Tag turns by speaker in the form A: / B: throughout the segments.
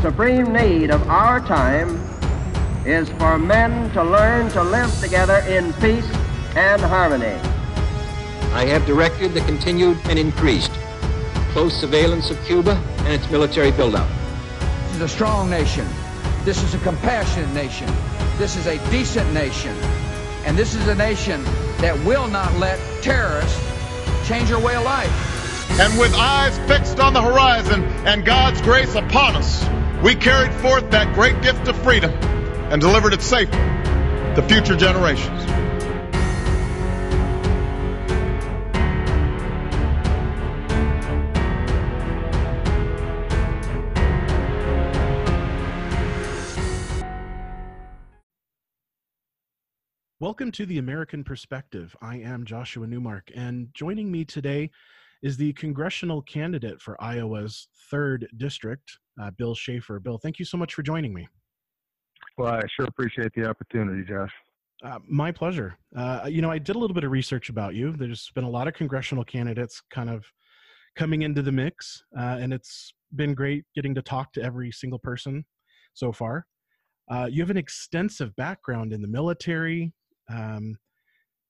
A: supreme need of our time is for men to learn to live together in peace and harmony.
B: I have directed the continued and increased close surveillance of Cuba and its military buildup.
C: This is a strong nation. This is a compassionate nation. This is a decent nation. And this is a nation that will not let terrorists change our way of life.
D: And with eyes fixed on the horizon and God's grace upon us, we carried forth that great gift of freedom and delivered it safely to future generations.
E: Welcome to the American Perspective. I am Joshua Newmark, and joining me today is the congressional candidate for Iowa's third district, uh, Bill Schafer. Bill, thank you so much for joining me.
F: Well, I sure appreciate the opportunity, Josh.
E: Uh, my pleasure. Uh, you know, I did a little bit of research about you. There's been a lot of congressional candidates kind of coming into the mix, uh, and it's been great getting to talk to every single person so far. Uh, you have an extensive background in the military, um,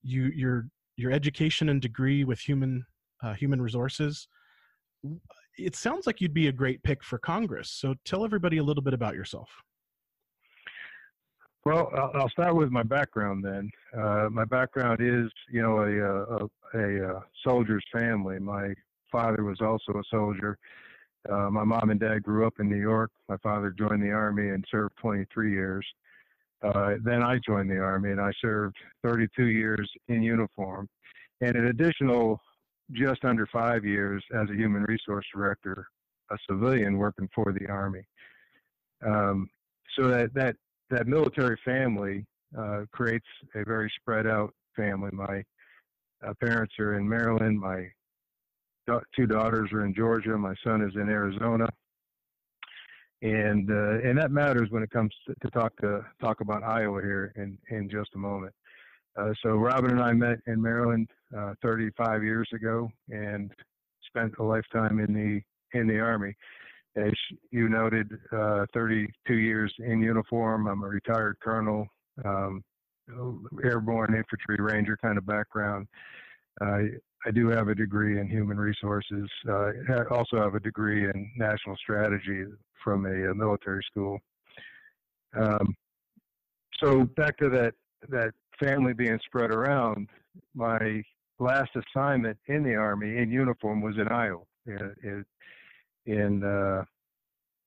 E: you your your education and degree with human uh, human resources. It sounds like you'd be a great pick for Congress. So tell everybody a little bit about yourself.
F: Well, I'll start with my background then. Uh, my background is, you know, a, a, a, a, soldier's family. My father was also a soldier. Uh, my mom and dad grew up in New York. My father joined the Army and served 23 years. Uh, then I joined the Army and I served 32 years in uniform and an additional just under five years as a human resource director, a civilian working for the Army. Um, so that, that, that military family uh, creates a very spread out family. My uh, parents are in Maryland. My two daughters are in Georgia. My son is in Arizona and uh, and that matters when it comes to, to, talk to talk about Iowa here in in just a moment. Uh, so Robin and I met in Maryland uh, 35 years ago and spent a lifetime in the in the Army. As you noted, uh, 32 years in uniform. I'm a retired colonel, um, airborne infantry ranger kind of background. I do have a degree in human resources. Uh, I also have a degree in national strategy from a, a military school. Um, so back to that that family being spread around. My last assignment in the army in uniform was in Iowa, in, in uh,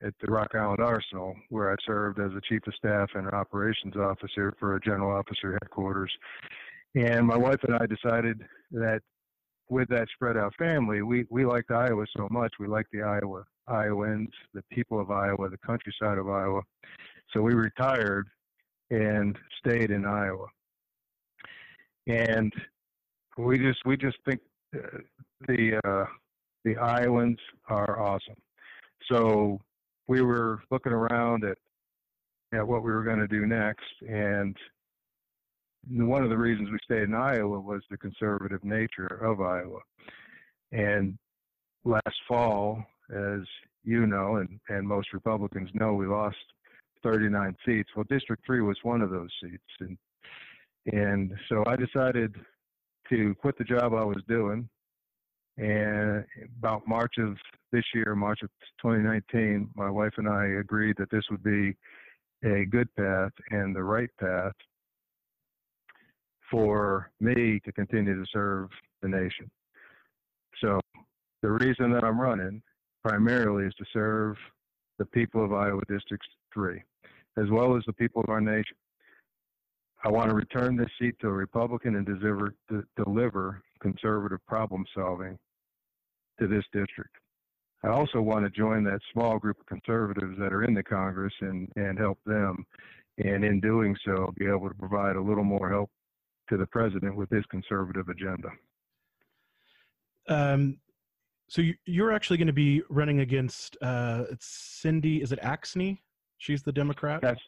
F: at the Rock Island Arsenal, where I served as a chief of staff and an operations officer for a general officer headquarters. And my wife and I decided that with that spread out family, we, we liked Iowa so much. We liked the Iowa Iowans, the people of Iowa, the countryside of Iowa. So we retired and stayed in Iowa. And we just we just think uh, the uh, the Iowans are awesome. So we were looking around at at what we were going to do next, and one of the reasons we stayed in Iowa was the conservative nature of Iowa. And last fall, as you know, and, and most Republicans know, we lost 39 seats. Well, District 3 was one of those seats. And, and so I decided to quit the job I was doing. And about March of this year, March of 2019, my wife and I agreed that this would be a good path and the right path for me to continue to serve the nation. So the reason that I'm running primarily is to serve the people of Iowa District 3, as well as the people of our nation. I want to return this seat to a Republican and deliver, to deliver conservative problem solving to this district. I also want to join that small group of conservatives that are in the Congress and, and help them. And in doing so, be able to provide a little more help to the president with his conservative agenda.
E: Um, so you, are actually going to be running against uh, Cindy. Is it Axne? She's the Democrat.
F: That's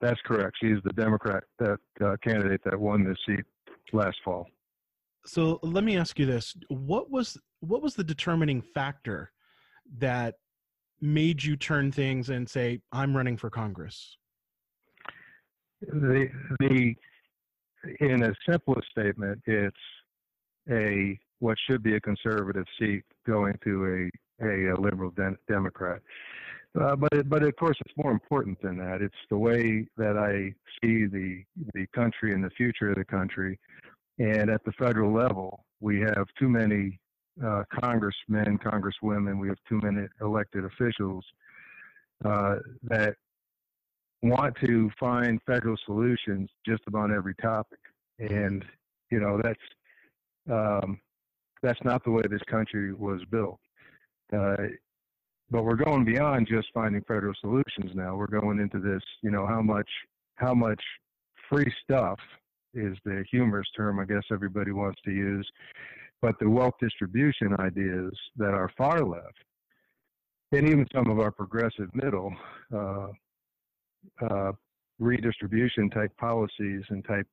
F: that's correct. She's the Democrat that uh, candidate that won this seat last fall.
E: So let me ask you this: what was what was the determining factor that made you turn things and say, "I'm running for Congress"?
F: The the in a simplest statement, it's a what should be a conservative seat going to a a, a liberal de- Democrat. Uh, but it, but of course, it's more important than that. It's the way that I see the the country and the future of the country. And at the federal level, we have too many uh, congressmen, congresswomen. We have too many elected officials uh, that want to find federal solutions just about every topic. And you know that's um, that's not the way this country was built. Uh, but we're going beyond just finding federal solutions now. We're going into this, you know, how much how much free stuff is the humorous term I guess everybody wants to use, but the wealth distribution ideas that are far left, and even some of our progressive middle uh, uh, redistribution type policies and type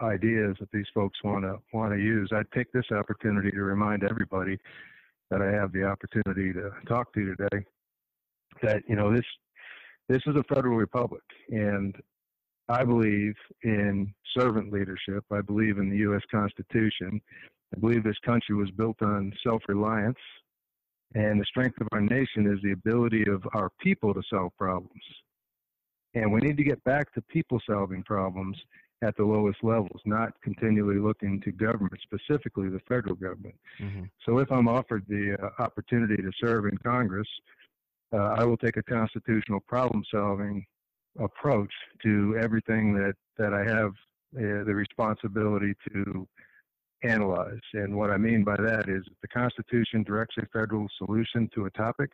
F: ideas that these folks want to want to use. I'd take this opportunity to remind everybody that I have the opportunity to talk to today that you know this this is a federal republic and I believe in servant leadership. I believe in the U.S. Constitution. I believe this country was built on self reliance. And the strength of our nation is the ability of our people to solve problems. And we need to get back to people solving problems at the lowest levels, not continually looking to government, specifically the federal government. Mm-hmm. So if I'm offered the uh, opportunity to serve in Congress, uh, I will take a constitutional problem solving approach to everything that, that I have uh, the responsibility to analyze. And what I mean by that is if the Constitution directs a federal solution to a topic,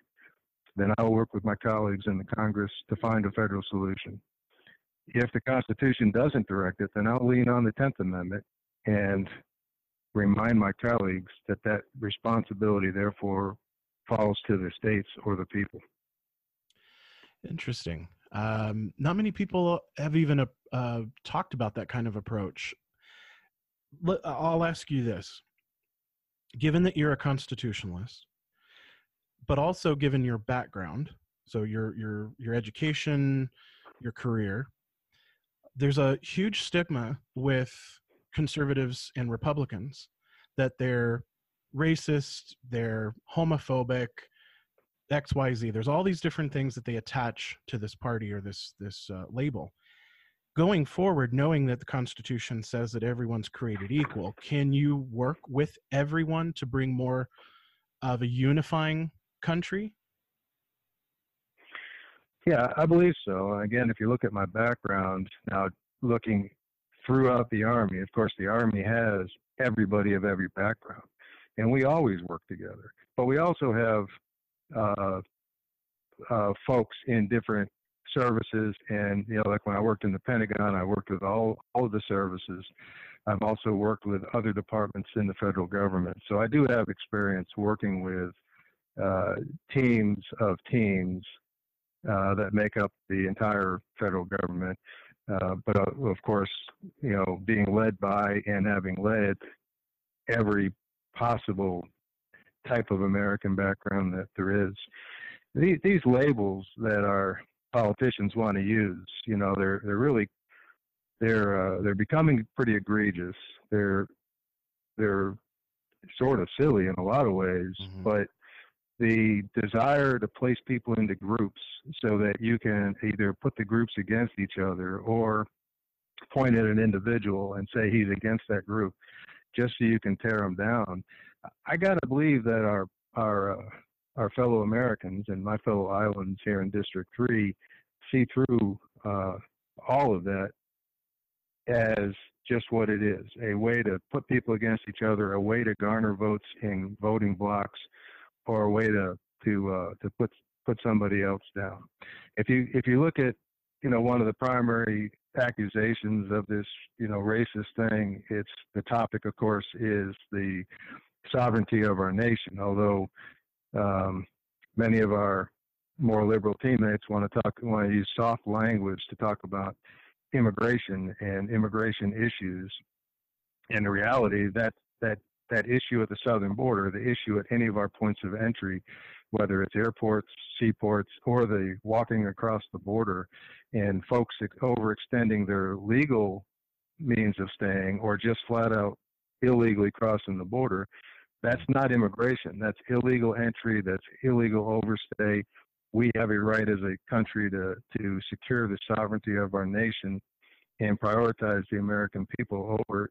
F: then I will work with my colleagues in the Congress to find a federal solution if the Constitution doesn't direct it, then I'll lean on the 10th Amendment and remind my colleagues that that responsibility, therefore, falls to the states or the people.
E: Interesting. Um, not many people have even uh, talked about that kind of approach. I'll ask you this given that you're a constitutionalist, but also given your background, so your your your education, your career, there's a huge stigma with conservatives and Republicans that they're racist, they're homophobic, XYZ. There's all these different things that they attach to this party or this this uh, label. Going forward, knowing that the Constitution says that everyone's created equal, can you work with everyone to bring more of a unifying country?
F: Yeah, I believe so. Again, if you look at my background now, looking throughout the Army, of course, the Army has everybody of every background, and we always work together. But we also have uh, uh, folks in different services, and you know, like when I worked in the Pentagon, I worked with all all of the services. I've also worked with other departments in the federal government, so I do have experience working with uh, teams of teams uh, that make up the entire federal government. Uh, but uh, of course, you know, being led by and having led every possible type of American background that there is. These, these labels that our politicians want to use, you know, they're they're really they're uh, they're becoming pretty egregious. They're they're sort of silly in a lot of ways, mm-hmm. but the desire to place people into groups so that you can either put the groups against each other or point at an individual and say he's against that group just so you can tear them down. I got to believe that our our uh, our fellow Americans and my fellow Iowans here in District 3 see through uh, all of that as just what it is a way to put people against each other, a way to garner votes in voting blocks, or a way to to uh, to put put somebody else down. If you if you look at you know one of the primary accusations of this you know racist thing, it's the topic of course is the sovereignty of our nation. Although um, many of our more liberal teammates want to talk want to use soft language to talk about immigration and immigration issues. In reality, that that that issue at the southern border, the issue at any of our points of entry, whether it's airports, seaports, or the walking across the border, and folks overextending their legal means of staying or just flat out illegally crossing the border, that's not immigration. That's illegal entry. That's illegal overstay. We have a right as a country to, to secure the sovereignty of our nation and prioritize the American people over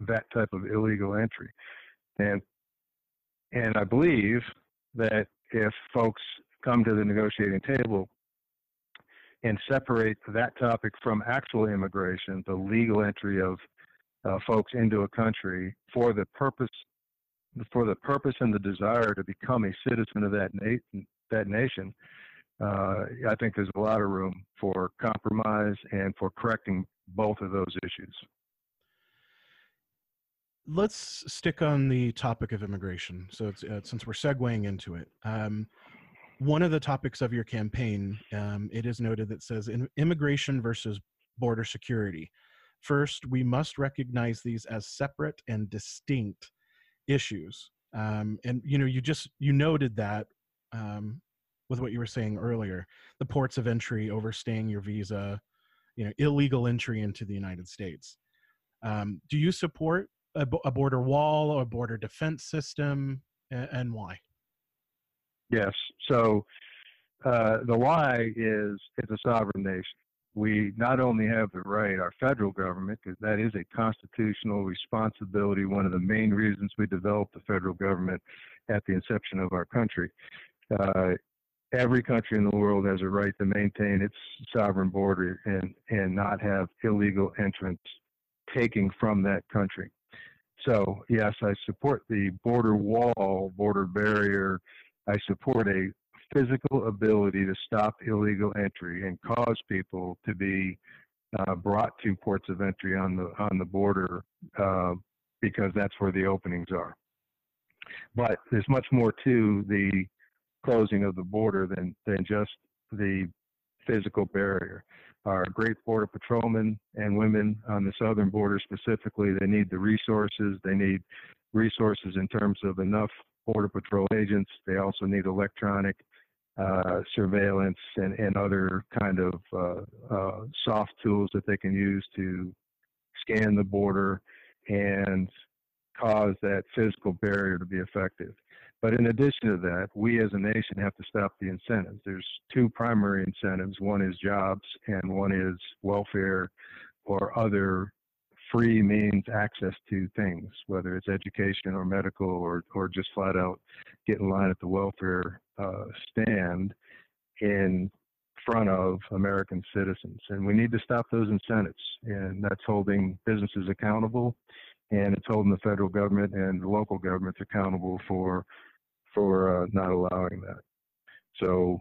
F: that type of illegal entry. And and I believe that if folks come to the negotiating table and separate that topic from actual immigration, the legal entry of uh, folks into a country for the purpose for the purpose and the desire to become a citizen of that na- that nation, uh, I think there's a lot of room for compromise and for correcting both of those issues.
E: Let's stick on the topic of immigration. So, uh, since we're segueing into it, um, one of the topics of your campaign, um, it is noted that says immigration versus border security. First, we must recognize these as separate and distinct issues. Um, and you know, you just you noted that um, with what you were saying earlier, the ports of entry, overstaying your visa, you know, illegal entry into the United States. Um, do you support a, a, border wall or a border defense system, and, and why?
F: Yes. So uh, the why is it's a sovereign nation. We not only have the right, our federal government, because that is a constitutional responsibility, one of the main reasons we developed the federal government at the inception of our country. Uh, every country in the world has a right to maintain its sovereign border and, and not have illegal entrants taking from that country. So, yes, I support the border wall, border barrier, I support a physical ability to stop illegal entry and cause people to be uh, brought to ports of entry on the on the border uh, because that's where the openings are. But there's much more to the closing of the border than than just the physical barrier. Our great border patrolmen and women on the southern border specifically, they need the resources. They need resources in terms of enough Border Patrol agents. They also need electronic uh, surveillance and, and other kind of uh, uh, soft tools that they can use to scan the border and cause that physical barrier to be effective. But in addition to that, we as a nation have to stop the incentives. There's two primary incentives. One is jobs and one is welfare or other free means access to things, whether it's education or medical or, or just flat out get in line at the welfare uh, stand in front of American citizens. And we need to stop those incentives. And that's holding businesses accountable and it's holding the federal government and the local governments accountable for for uh, not allowing that. So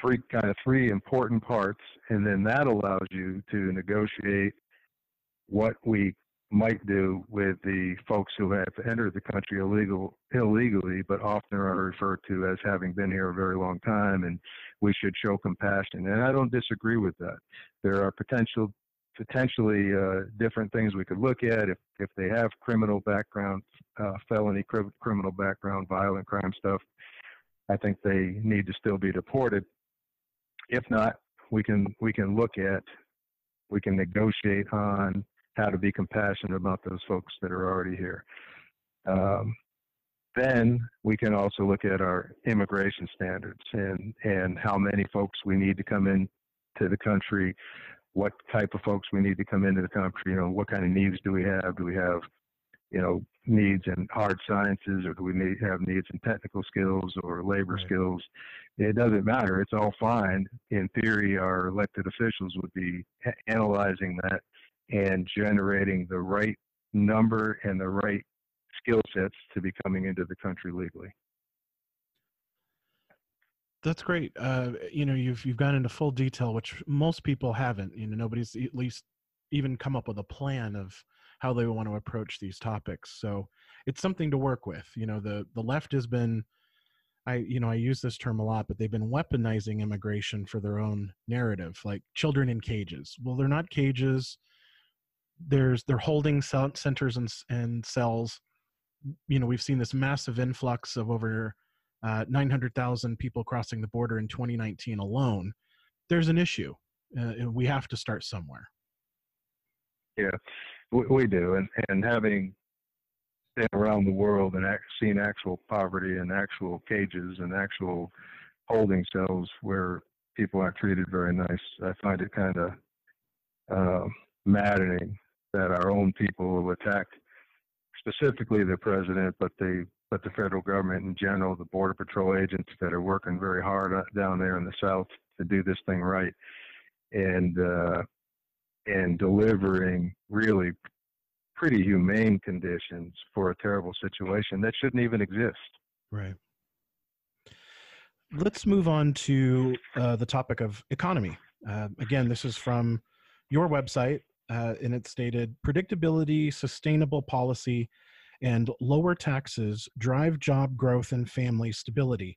F: three kind of three important parts and then that allows you to negotiate what we might do with the folks who have entered the country illegal illegally, but often are referred to as having been here a very long time, and we should show compassion. And I don't disagree with that. There are potential potentially uh, different things we could look at if if they have criminal background, uh, felony cr- criminal background, violent crime stuff. I think they need to still be deported. If not, we can we can look at we can negotiate on how to be compassionate about those folks that are already here. Um, then we can also look at our immigration standards and, and how many folks we need to come in to the country, what type of folks we need to come into the country, you know, what kind of needs do we have? Do we have, you know, needs in hard sciences or do we need, have needs in technical skills or labor right. skills? It doesn't matter. It's all fine. In theory, our elected officials would be analyzing that and generating the right number and the right skill sets to be coming into the country legally.
E: That's great. Uh, you know, you've you've gone into full detail, which most people haven't. You know, nobody's at least even come up with a plan of how they want to approach these topics. So it's something to work with. You know, the the left has been, I you know I use this term a lot, but they've been weaponizing immigration for their own narrative, like children in cages. Well, they're not cages there's they're holding centers and, and cells you know we've seen this massive influx of over uh, 900,000 people crossing the border in 2019 alone. There's an issue. Uh, we have to start somewhere.
F: Yeah, we, we do, and and having been around the world and seen actual poverty and actual cages and actual holding cells where people aren't treated very nice, I find it kind of uh, maddening that our own people attack specifically the president, but the but the federal government in general, the border patrol agents that are working very hard down there in the south to do this thing right, and uh, and delivering really pretty humane conditions for a terrible situation that shouldn't even exist.
E: Right. Let's move on to uh, the topic of economy. Uh, again, this is from your website, uh, and it stated predictability, sustainable policy, and lower taxes drive job growth and family stability.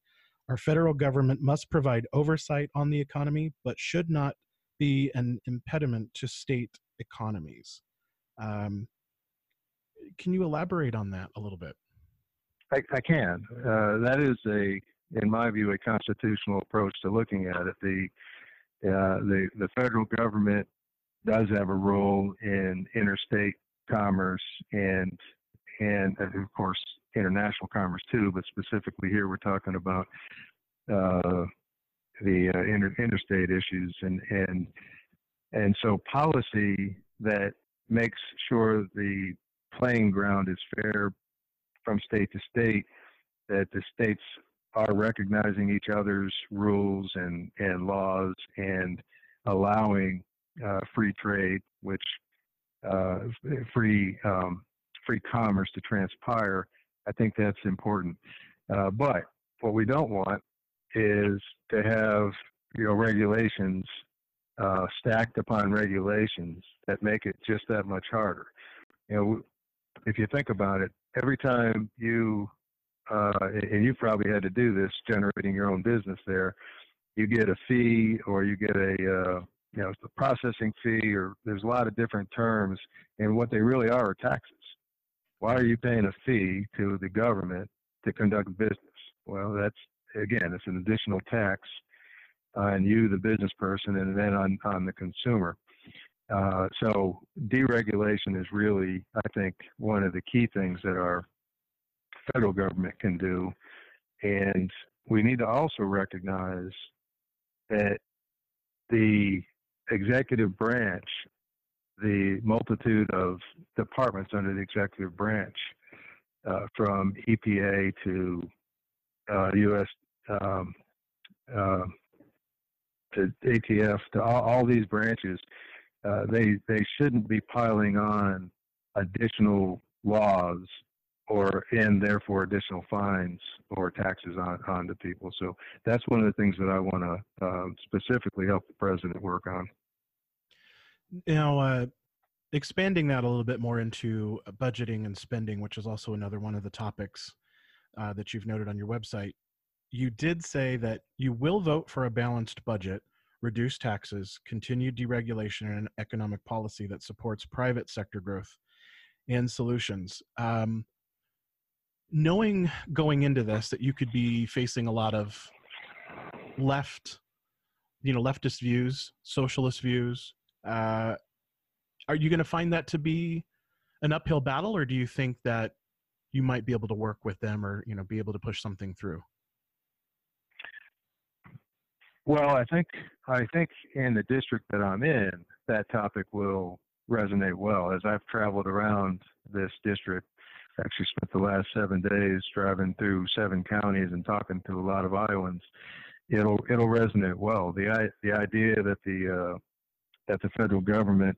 E: Our federal government must provide oversight on the economy, but should not be an impediment to state economies. Um, can you elaborate on that a little bit?
F: I, I can. Uh, that is a, in my view, a constitutional approach to looking at it. The uh, the the federal government does have a role in interstate commerce and and of course international commerce too. But specifically here, we're talking about uh, the uh, inter- interstate issues and and and so policy that makes sure the playing ground is fair from state to state, that the states are recognizing each other's rules and, and laws and allowing uh, free trade, which uh, free um, free commerce to transpire. I think that's important. Uh, but what we don't want is to have you know regulations uh, stacked upon regulations that make it just that much harder. You know, if you think about it, every time you uh, and you've probably had to do this generating your own business there, you get a fee or you get a uh, you know a processing fee or there's a lot of different terms, and what they really are are taxes. Why are you paying a fee to the government to conduct business? Well, that's again, it's an additional tax on you, the business person, and then on on the consumer. Uh, so deregulation is really, I think, one of the key things that our federal government can do. And we need to also recognize that the executive branch, the multitude of departments under the executive branch, uh, from EPA to uh, U.S. Um, uh, to ATF to all, all these branches uh, they they shouldn't be piling on additional laws or and therefore additional fines or taxes on onto people. So that's one of the things that I want to uh, specifically help the president work on.
E: Now, uh, expanding that a little bit more into budgeting and spending, which is also another one of the topics uh, that you've noted on your website. You did say that you will vote for a balanced budget reduce taxes, continued deregulation, and economic policy that supports private sector growth and solutions. Um, knowing going into this that you could be facing a lot of left, you know, leftist views, socialist views, uh, are you going to find that to be an uphill battle, or do you think that you might be able to work with them, or you know, be able to push something through?
F: Well, I think I think in the district that I'm in, that topic will resonate well. As I've traveled around this district, actually spent the last seven days driving through seven counties and talking to a lot of Iowans. It'll it'll resonate well. The the idea that the uh, that the federal government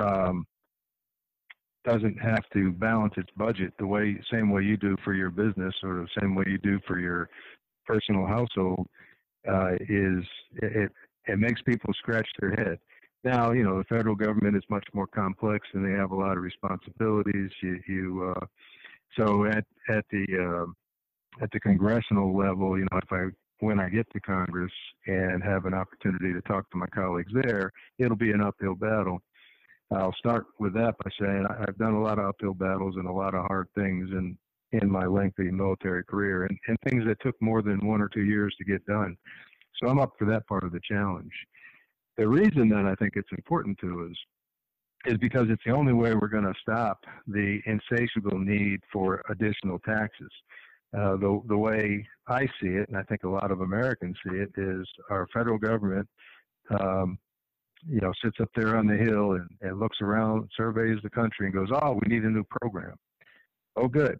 F: um, doesn't have to balance its budget the way same way you do for your business or the same way you do for your personal household uh, is it, it makes people scratch their head. Now, you know, the federal government is much more complex and they have a lot of responsibilities. You, you uh, so at at the uh, at the congressional level, you know, if I when I get to Congress and have an opportunity to talk to my colleagues there, it'll be an uphill battle. I'll start with that by saying I've done a lot of uphill battles and a lot of hard things in in my lengthy military career, and, and things that took more than one or two years to get done. So I'm up for that part of the challenge. The reason that I think it's important to us is because it's the only way we're going to stop the insatiable need for additional taxes. Uh, the the way I see it, and I think a lot of Americans see it, is our federal government, um, you know, sits up there on the hill and, and looks around, surveys the country, and goes, "Oh, we need a new program." Oh, good.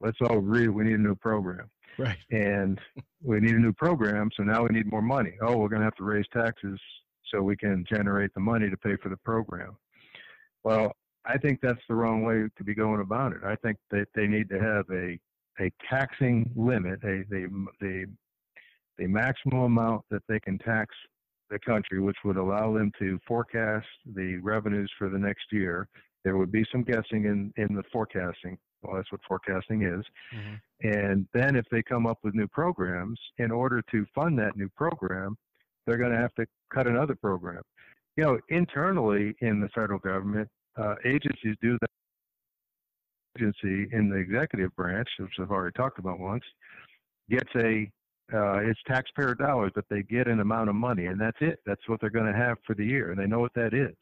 F: Let's all agree we need a new program.
E: Right.
F: And we need a new program, so now we need more money. Oh, we're going to have to raise taxes so we can generate the money to pay for the program. Well, I think that's the wrong way to be going about it. I think that they need to have a a taxing limit, a the the the maximum amount that they can tax the country, which would allow them to forecast the revenues for the next year. There would be some guessing in in the forecasting. Well, that's what forecasting is. Mm-hmm. And then if they come up with new programs, in order to fund that new program, they're going to have to cut another program. You know, internally in the federal government, uh, agencies do that agency in the executive branch, which I've already talked about once, gets a uh, it's taxpayer dollars, but they get an amount of money, and that's it. That's what they're going to have for the year, and they know what that is.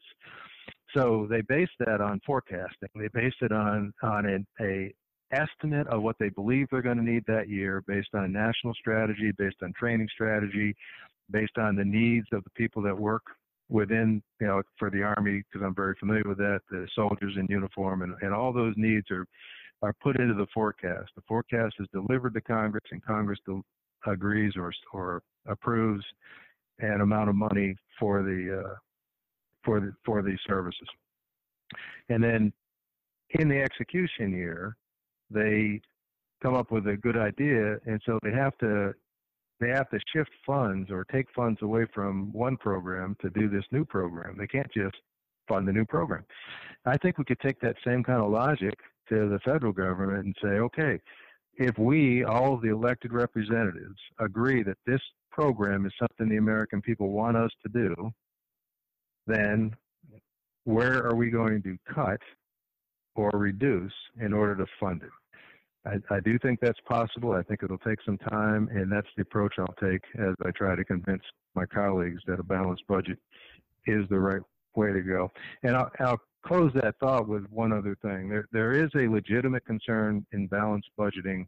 F: So they base that on forecasting. They base it on on an a estimate of what they believe they're going to need that year, based on national strategy, based on training strategy, based on the needs of the people that work within, you know, for the Army, because I'm very familiar with that, the soldiers in uniform, and, and all those needs are, are put into the forecast. The forecast is delivered to Congress, and Congress agrees or, or approves an amount of money for the, uh, for the, for these services. And then in the execution year, they come up with a good idea, and so they have to they have to shift funds or take funds away from one program to do this new program. They can't just fund the new program. I think we could take that same kind of logic to the federal government and say, okay, if we, all of the elected representatives, agree that this program is something the American people want us to do, then where are we going to cut or reduce in order to fund it? I, I do think that's possible. I think it'll take some time, and that's the approach I'll take as I try to convince my colleagues that a balanced budget is the right way to go. And I'll, I'll close that thought with one other thing. There, there is a legitimate concern in balanced budgeting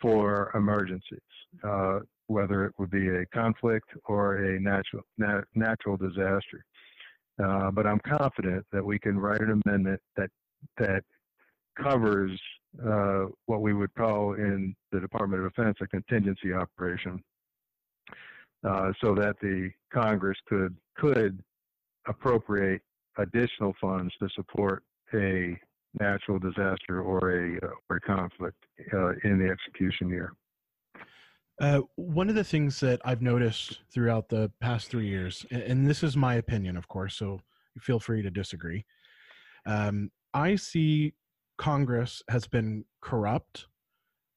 F: for emergencies, uh, whether it would be a conflict or a natural na- natural disaster. Uh, but I'm confident that we can write an amendment that that covers uh, what we would call in the Department of Defense a contingency operation, uh, so that the Congress could could appropriate additional funds to support a natural disaster or a, uh, or a conflict uh, in the execution year.
E: Uh, one of the things that I've noticed throughout the past three years, and this is my opinion, of course, so feel free to disagree. Um, I see Congress has been corrupt.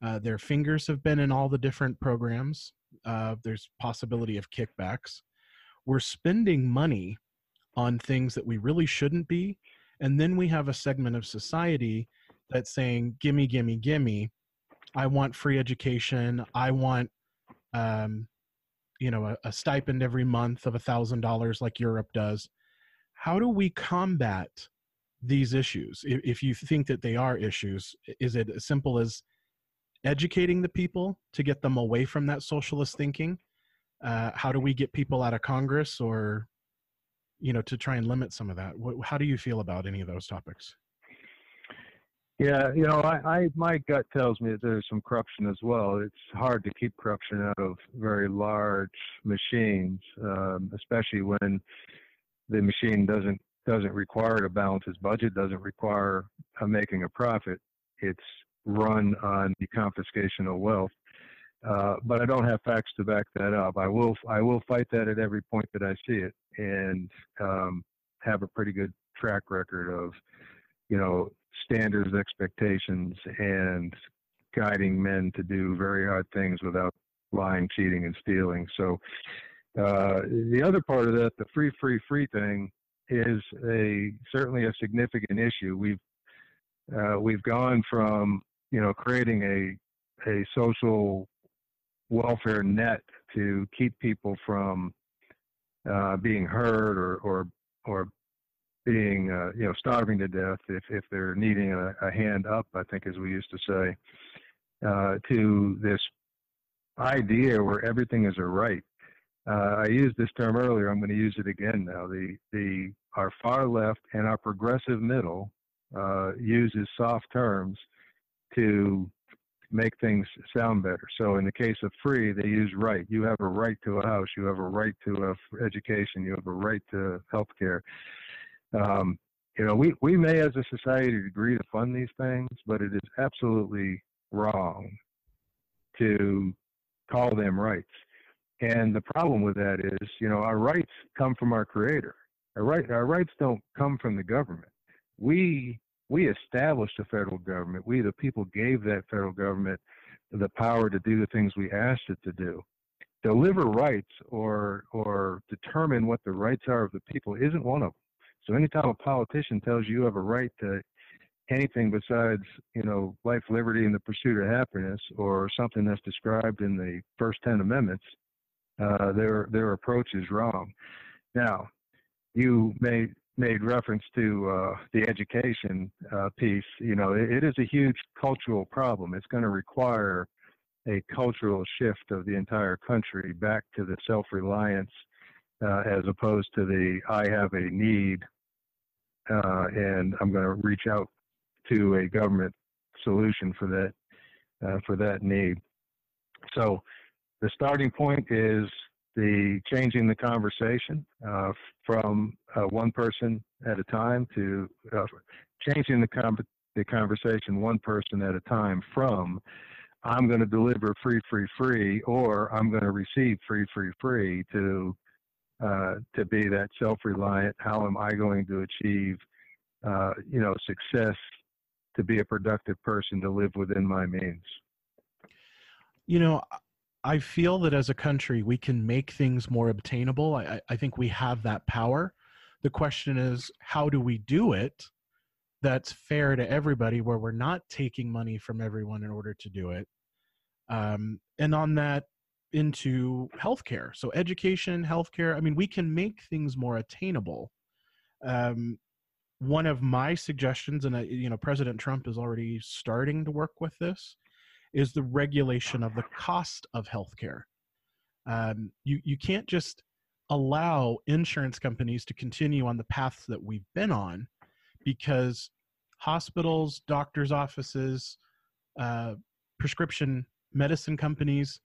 E: Uh, their fingers have been in all the different programs. Uh, there's possibility of kickbacks. We're spending money on things that we really shouldn't be, and then we have a segment of society that's saying, "Gimme, gimme, gimme! I want free education. I want, um, you know, a, a stipend every month of a thousand dollars like Europe does." How do we combat these issues if, you think that they are issues is it as simple as educating the people to get them away from that socialist thinking? Uh, how do we get people out of congress or you know to try and limit some of that? How do you feel about any of those topics?
F: Yeah you know I, I my gut tells me that there's some corruption as well. It's hard to keep corruption out of very large machines um, especially when the machine doesn't doesn't require to balance his budget, doesn't require uh, making a profit. It's run on the confiscation of wealth. Uh, but I don't have facts to back that up. I will I will fight that at every point that I see it, and um, have a pretty good track record of, you know, standards, expectations, and guiding men to do very hard things without lying, cheating, and stealing. So uh, the other part of that, the free, free, free thing, is a certainly a significant issue. We've uh, we've gone from you know creating a a social welfare net to keep people from uh, being hurt or or or being uh, you know starving to death if if they're needing a, a, hand up, I think as we used to say, uh, to this idea where everything is a right. Uh, I used this term earlier. I'm going to use it again now. The the our far left and our progressive middle uh, uses soft terms to make things sound better. So in the case of free, they use right. You have a right to a house. You have a right to a education. You have a right to health care. Um, you know, we, we may as a society agree to fund these things, but it is absolutely wrong to call them rights. And the problem with that is, you know, our rights come from our creator. Our right our rights don't come from the government. We we established the federal government. We, the people, gave that federal government the power to do the things we asked it to do. Deliver rights or or determine what the rights are of the people isn't one of them. So anytime a politician tells you you have a right to anything besides, you know, life, liberty, and the pursuit of happiness, or something that's described in the first ten amendments, uh, their their approach is wrong. Now, you may made reference to uh, the education uh, piece, you know, it, it is a huge cultural problem. It's going to require a cultural shift of the entire country back to the self-reliance uh, as opposed to the I have a need uh, and I'm going to reach out to a government solution for that for that need. So the starting point is the changing the conversation uh, from uh, one person at a time to uh, changing the, com- the conversation one person at a time from I'm going to deliver free, free, free, or I'm going to receive free, free, free to uh, to be that self-reliant. How am I going to achieve, uh, you know, success to be a productive person to live within my means?
E: You know, I feel that as a country, we can make things more obtainable. I, I think we have that power. The question is, how do we do it that's fair to everybody, where we're not taking money from everyone in order to do it? Um, and on that, into healthcare. So, education, healthcare. I mean, we can make things more attainable. Um, one of my suggestions, and I, you know, President Trump is already starting to work with this, is the regulation of the cost of healthcare. Um, you you can't just allow insurance companies to continue on the paths that we've been on, because hospitals, doctors' offices, uh, prescription medicine companies,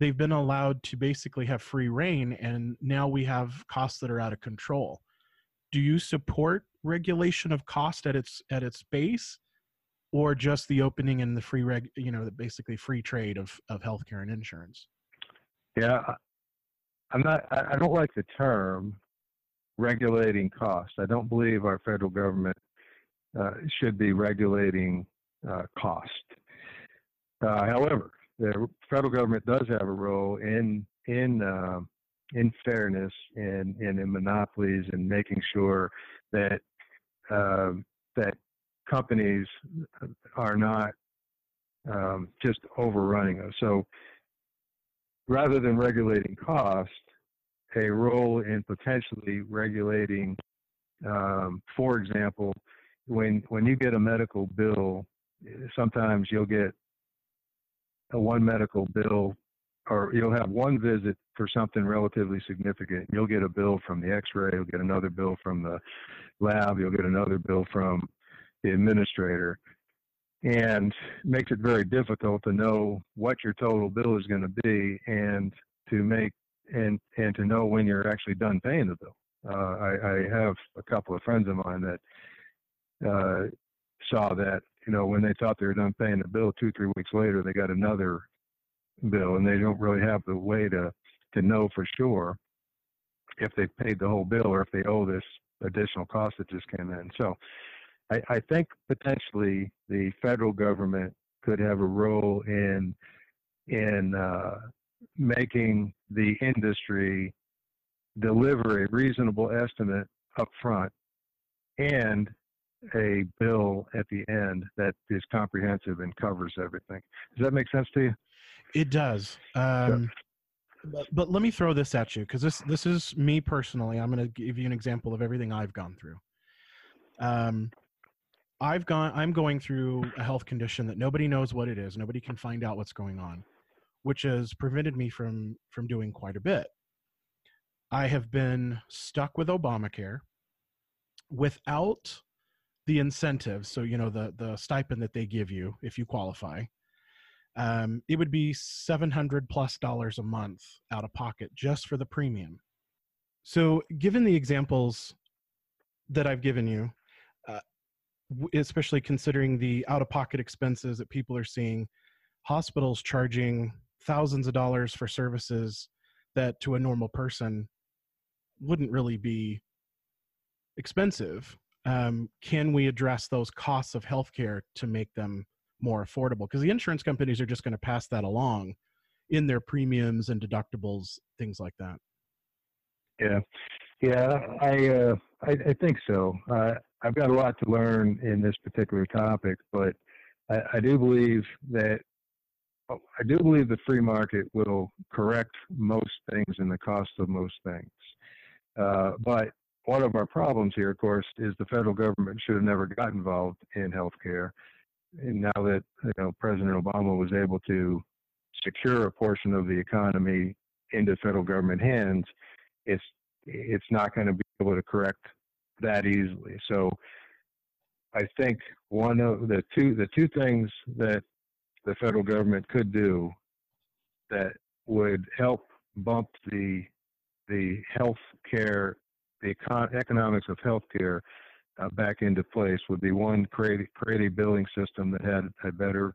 E: they've been allowed to basically have free reign, and now we have costs that are out of control. Do you support regulation of cost at its at its base? Or just the opening and the free reg, you know, the basically free trade of of healthcare and insurance?
F: Yeah, I'm not. I don't like the term regulating cost. I don't believe our federal government uh, should be regulating uh, cost. Uh, however, the federal government does have a role in in uh, in fairness and, and in monopolies and making sure that uh, that companies are not um, just overrunning us. So rather than regulating cost, a role in potentially regulating, um, for example, when when you get a medical bill, sometimes you'll get a one medical bill, or you'll have one visit for something relatively significant. You'll get a bill from the X-ray, you'll get another bill from the lab, you'll get another bill from the administrator and makes it very difficult to know what your total bill is going to be and to make and and to know when you're actually done paying the bill. Uh, I, I have a couple of friends of mine that uh, saw that you know when they thought they were done paying the bill, two three weeks later they got another bill, and they don't really have the way to to know for sure if they paid the whole bill or if they owe this additional cost that just came in. So I, I think potentially the federal government could have a role in in uh, making the industry deliver a reasonable estimate up front and a bill at the end that is comprehensive and covers everything. Does that make sense to you?
E: It does. Um, but, but let me throw this at you because this this is me personally. I'm going to give you an example of everything I've gone through. Um, I've gone. I'm going through a health condition that nobody knows what it is. Nobody can find out what's going on, which has prevented me from from doing quite a bit. I have been stuck with Obamacare without the incentives. So you know the the stipend that they give you if you qualify um, it would be 700 plus dollars a month out of pocket just for the premium. So, given the examples that I've given you, especially considering the out of pocket expenses that people are seeing, hospitals charging thousands of dollars for services that to a normal person wouldn't really be expensive. Um, can we address those costs of healthcare to make them more affordable because the insurance companies are just going to pass that along in their premiums and deductibles, things like that.
F: Yeah, yeah, I uh, I, I, think so. Uh, I've got a lot to learn in this particular topic, but I, I do believe that oh, I do believe the free market will correct most things and the cost of most things. Uh, but one of our problems here, of course, is the federal government should have never got involved in healthcare and now that you know President Obama was able to secure a portion of the economy into federal government hands, it's it's not going to be able to correct that easily. So I think one of the two the two things that the federal government could do that would help bump the the health care the econ- economics of healthcare uh, back into place would be one create create a billing system that had a better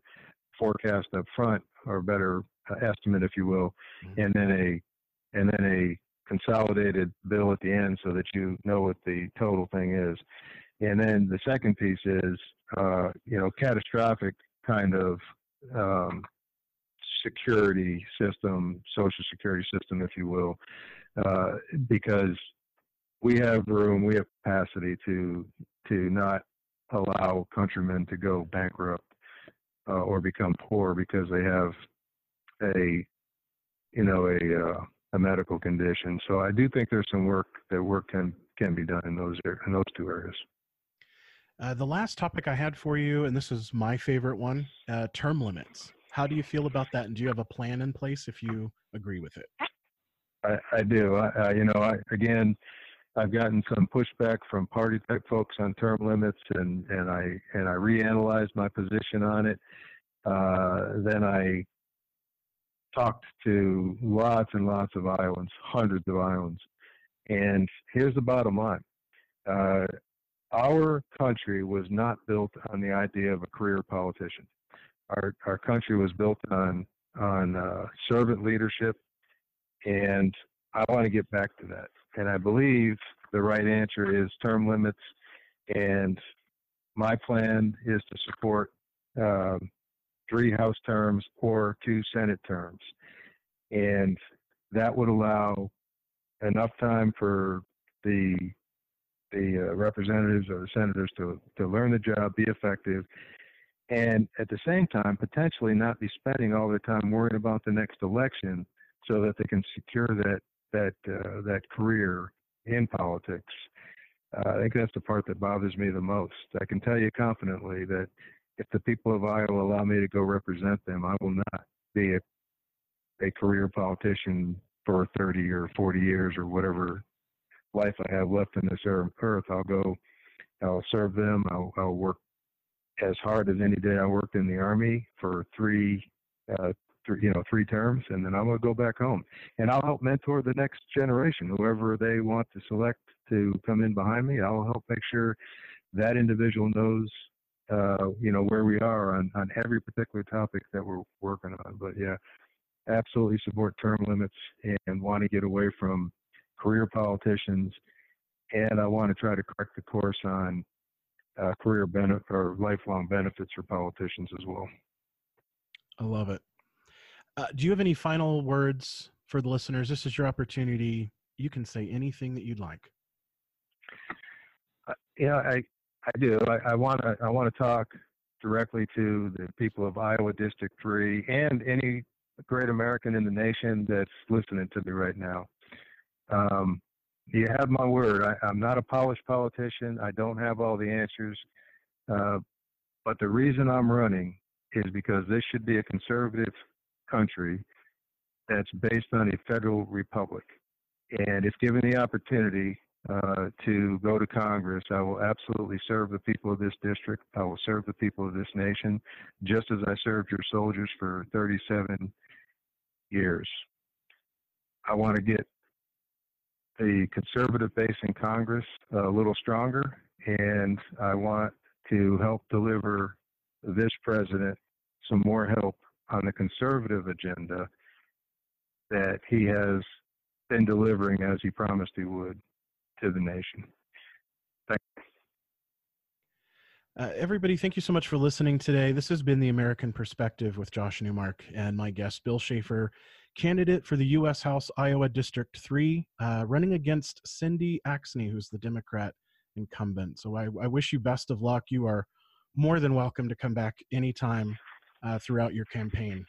F: forecast up front or better uh, estimate, if you will, mm-hmm. and then a and then a consolidated bill at the end so that you know what the total thing is. And then the second piece is, uh, you know, catastrophic kind of um, security system, social security system, if you will, uh, because we have room, we have capacity to to not allow countrymen to go bankrupt uh, or become poor because they have a you know a uh, a medical condition. So I do think there's some work that work can can be done in those in those two areas.
E: Uh, the last topic I had for you, and this is my favorite one, uh, term limits. How do you feel about that, and do you have a plan in place if you agree with it?
F: I, I do. I, you know, I, again, I've gotten some pushback from party type folks on term limits, and and I and I reanalyzed my position on it. Uh, then I talked to lots and lots of Iowans, hundreds of Iowans, and here's the bottom line: uh, our country was not built on the idea of a career politician. Our our country was built on on uh, servant leadership, and I want to get back to that. And I believe the right answer is term limits. And my plan is to support um, three House terms or two Senate terms. And that would allow enough time for the the uh, representatives or the senators to, to learn the job, be effective, and at the same time, potentially not be spending all their time worrying about the next election so that they can secure that that uh, that career in politics. Uh, I think that's the part that bothers me the most. I can tell you confidently that if the people of Iowa allow me to go represent them, I will not be a, a career politician for 30 or 40 years or whatever life I have left in this earth. I'll go, I'll serve them. I'll, I'll work as hard as any day I worked in the Army for three uh, three, you know, three terms, and then I'm to go back home. And I'll help mentor the next generation, whoever they want to select to come in behind me. I'll help make sure that individual knows, uh, you know, where we are on, on every particular topic that we're working on. But yeah, absolutely support term limits and want to get away from career politicians. And I want to try to correct the course on uh, career benefit or lifelong benefits for politicians as well.
E: I love it. Uh, do you have any final words for the listeners? This is your opportunity. You can say anything that you'd like.
F: Yeah, I I do. I want to I want to talk directly to the people of Iowa District Three and any great American in the nation that's listening to me right now. Um, you have my word. I, am not a polished politician. I don't have all the answers. Uh, but the reason I'm running is because this should be a conservative country that's based on a federal republic. And if given the opportunity uh, to go to Congress, I will absolutely serve the people of this district. I will serve the people of this nation, just as I served your soldiers for 37 years. I want to get the conservative base in Congress a little stronger, and I want to help deliver this president some more help on the conservative agenda that he has been delivering as he promised he would to the nation. Thank you.
E: Uh, everybody, thank you so much for listening today. This has been the American Perspective with Josh Newmark and my guest, Bill Schafer, candidate for the U.S. House, Iowa District 3, uh, running against Cindy Axne, who's the Democrat incumbent. So I, I, wish you best of luck. You are more than welcome to come back anytime uh, throughout your campaign.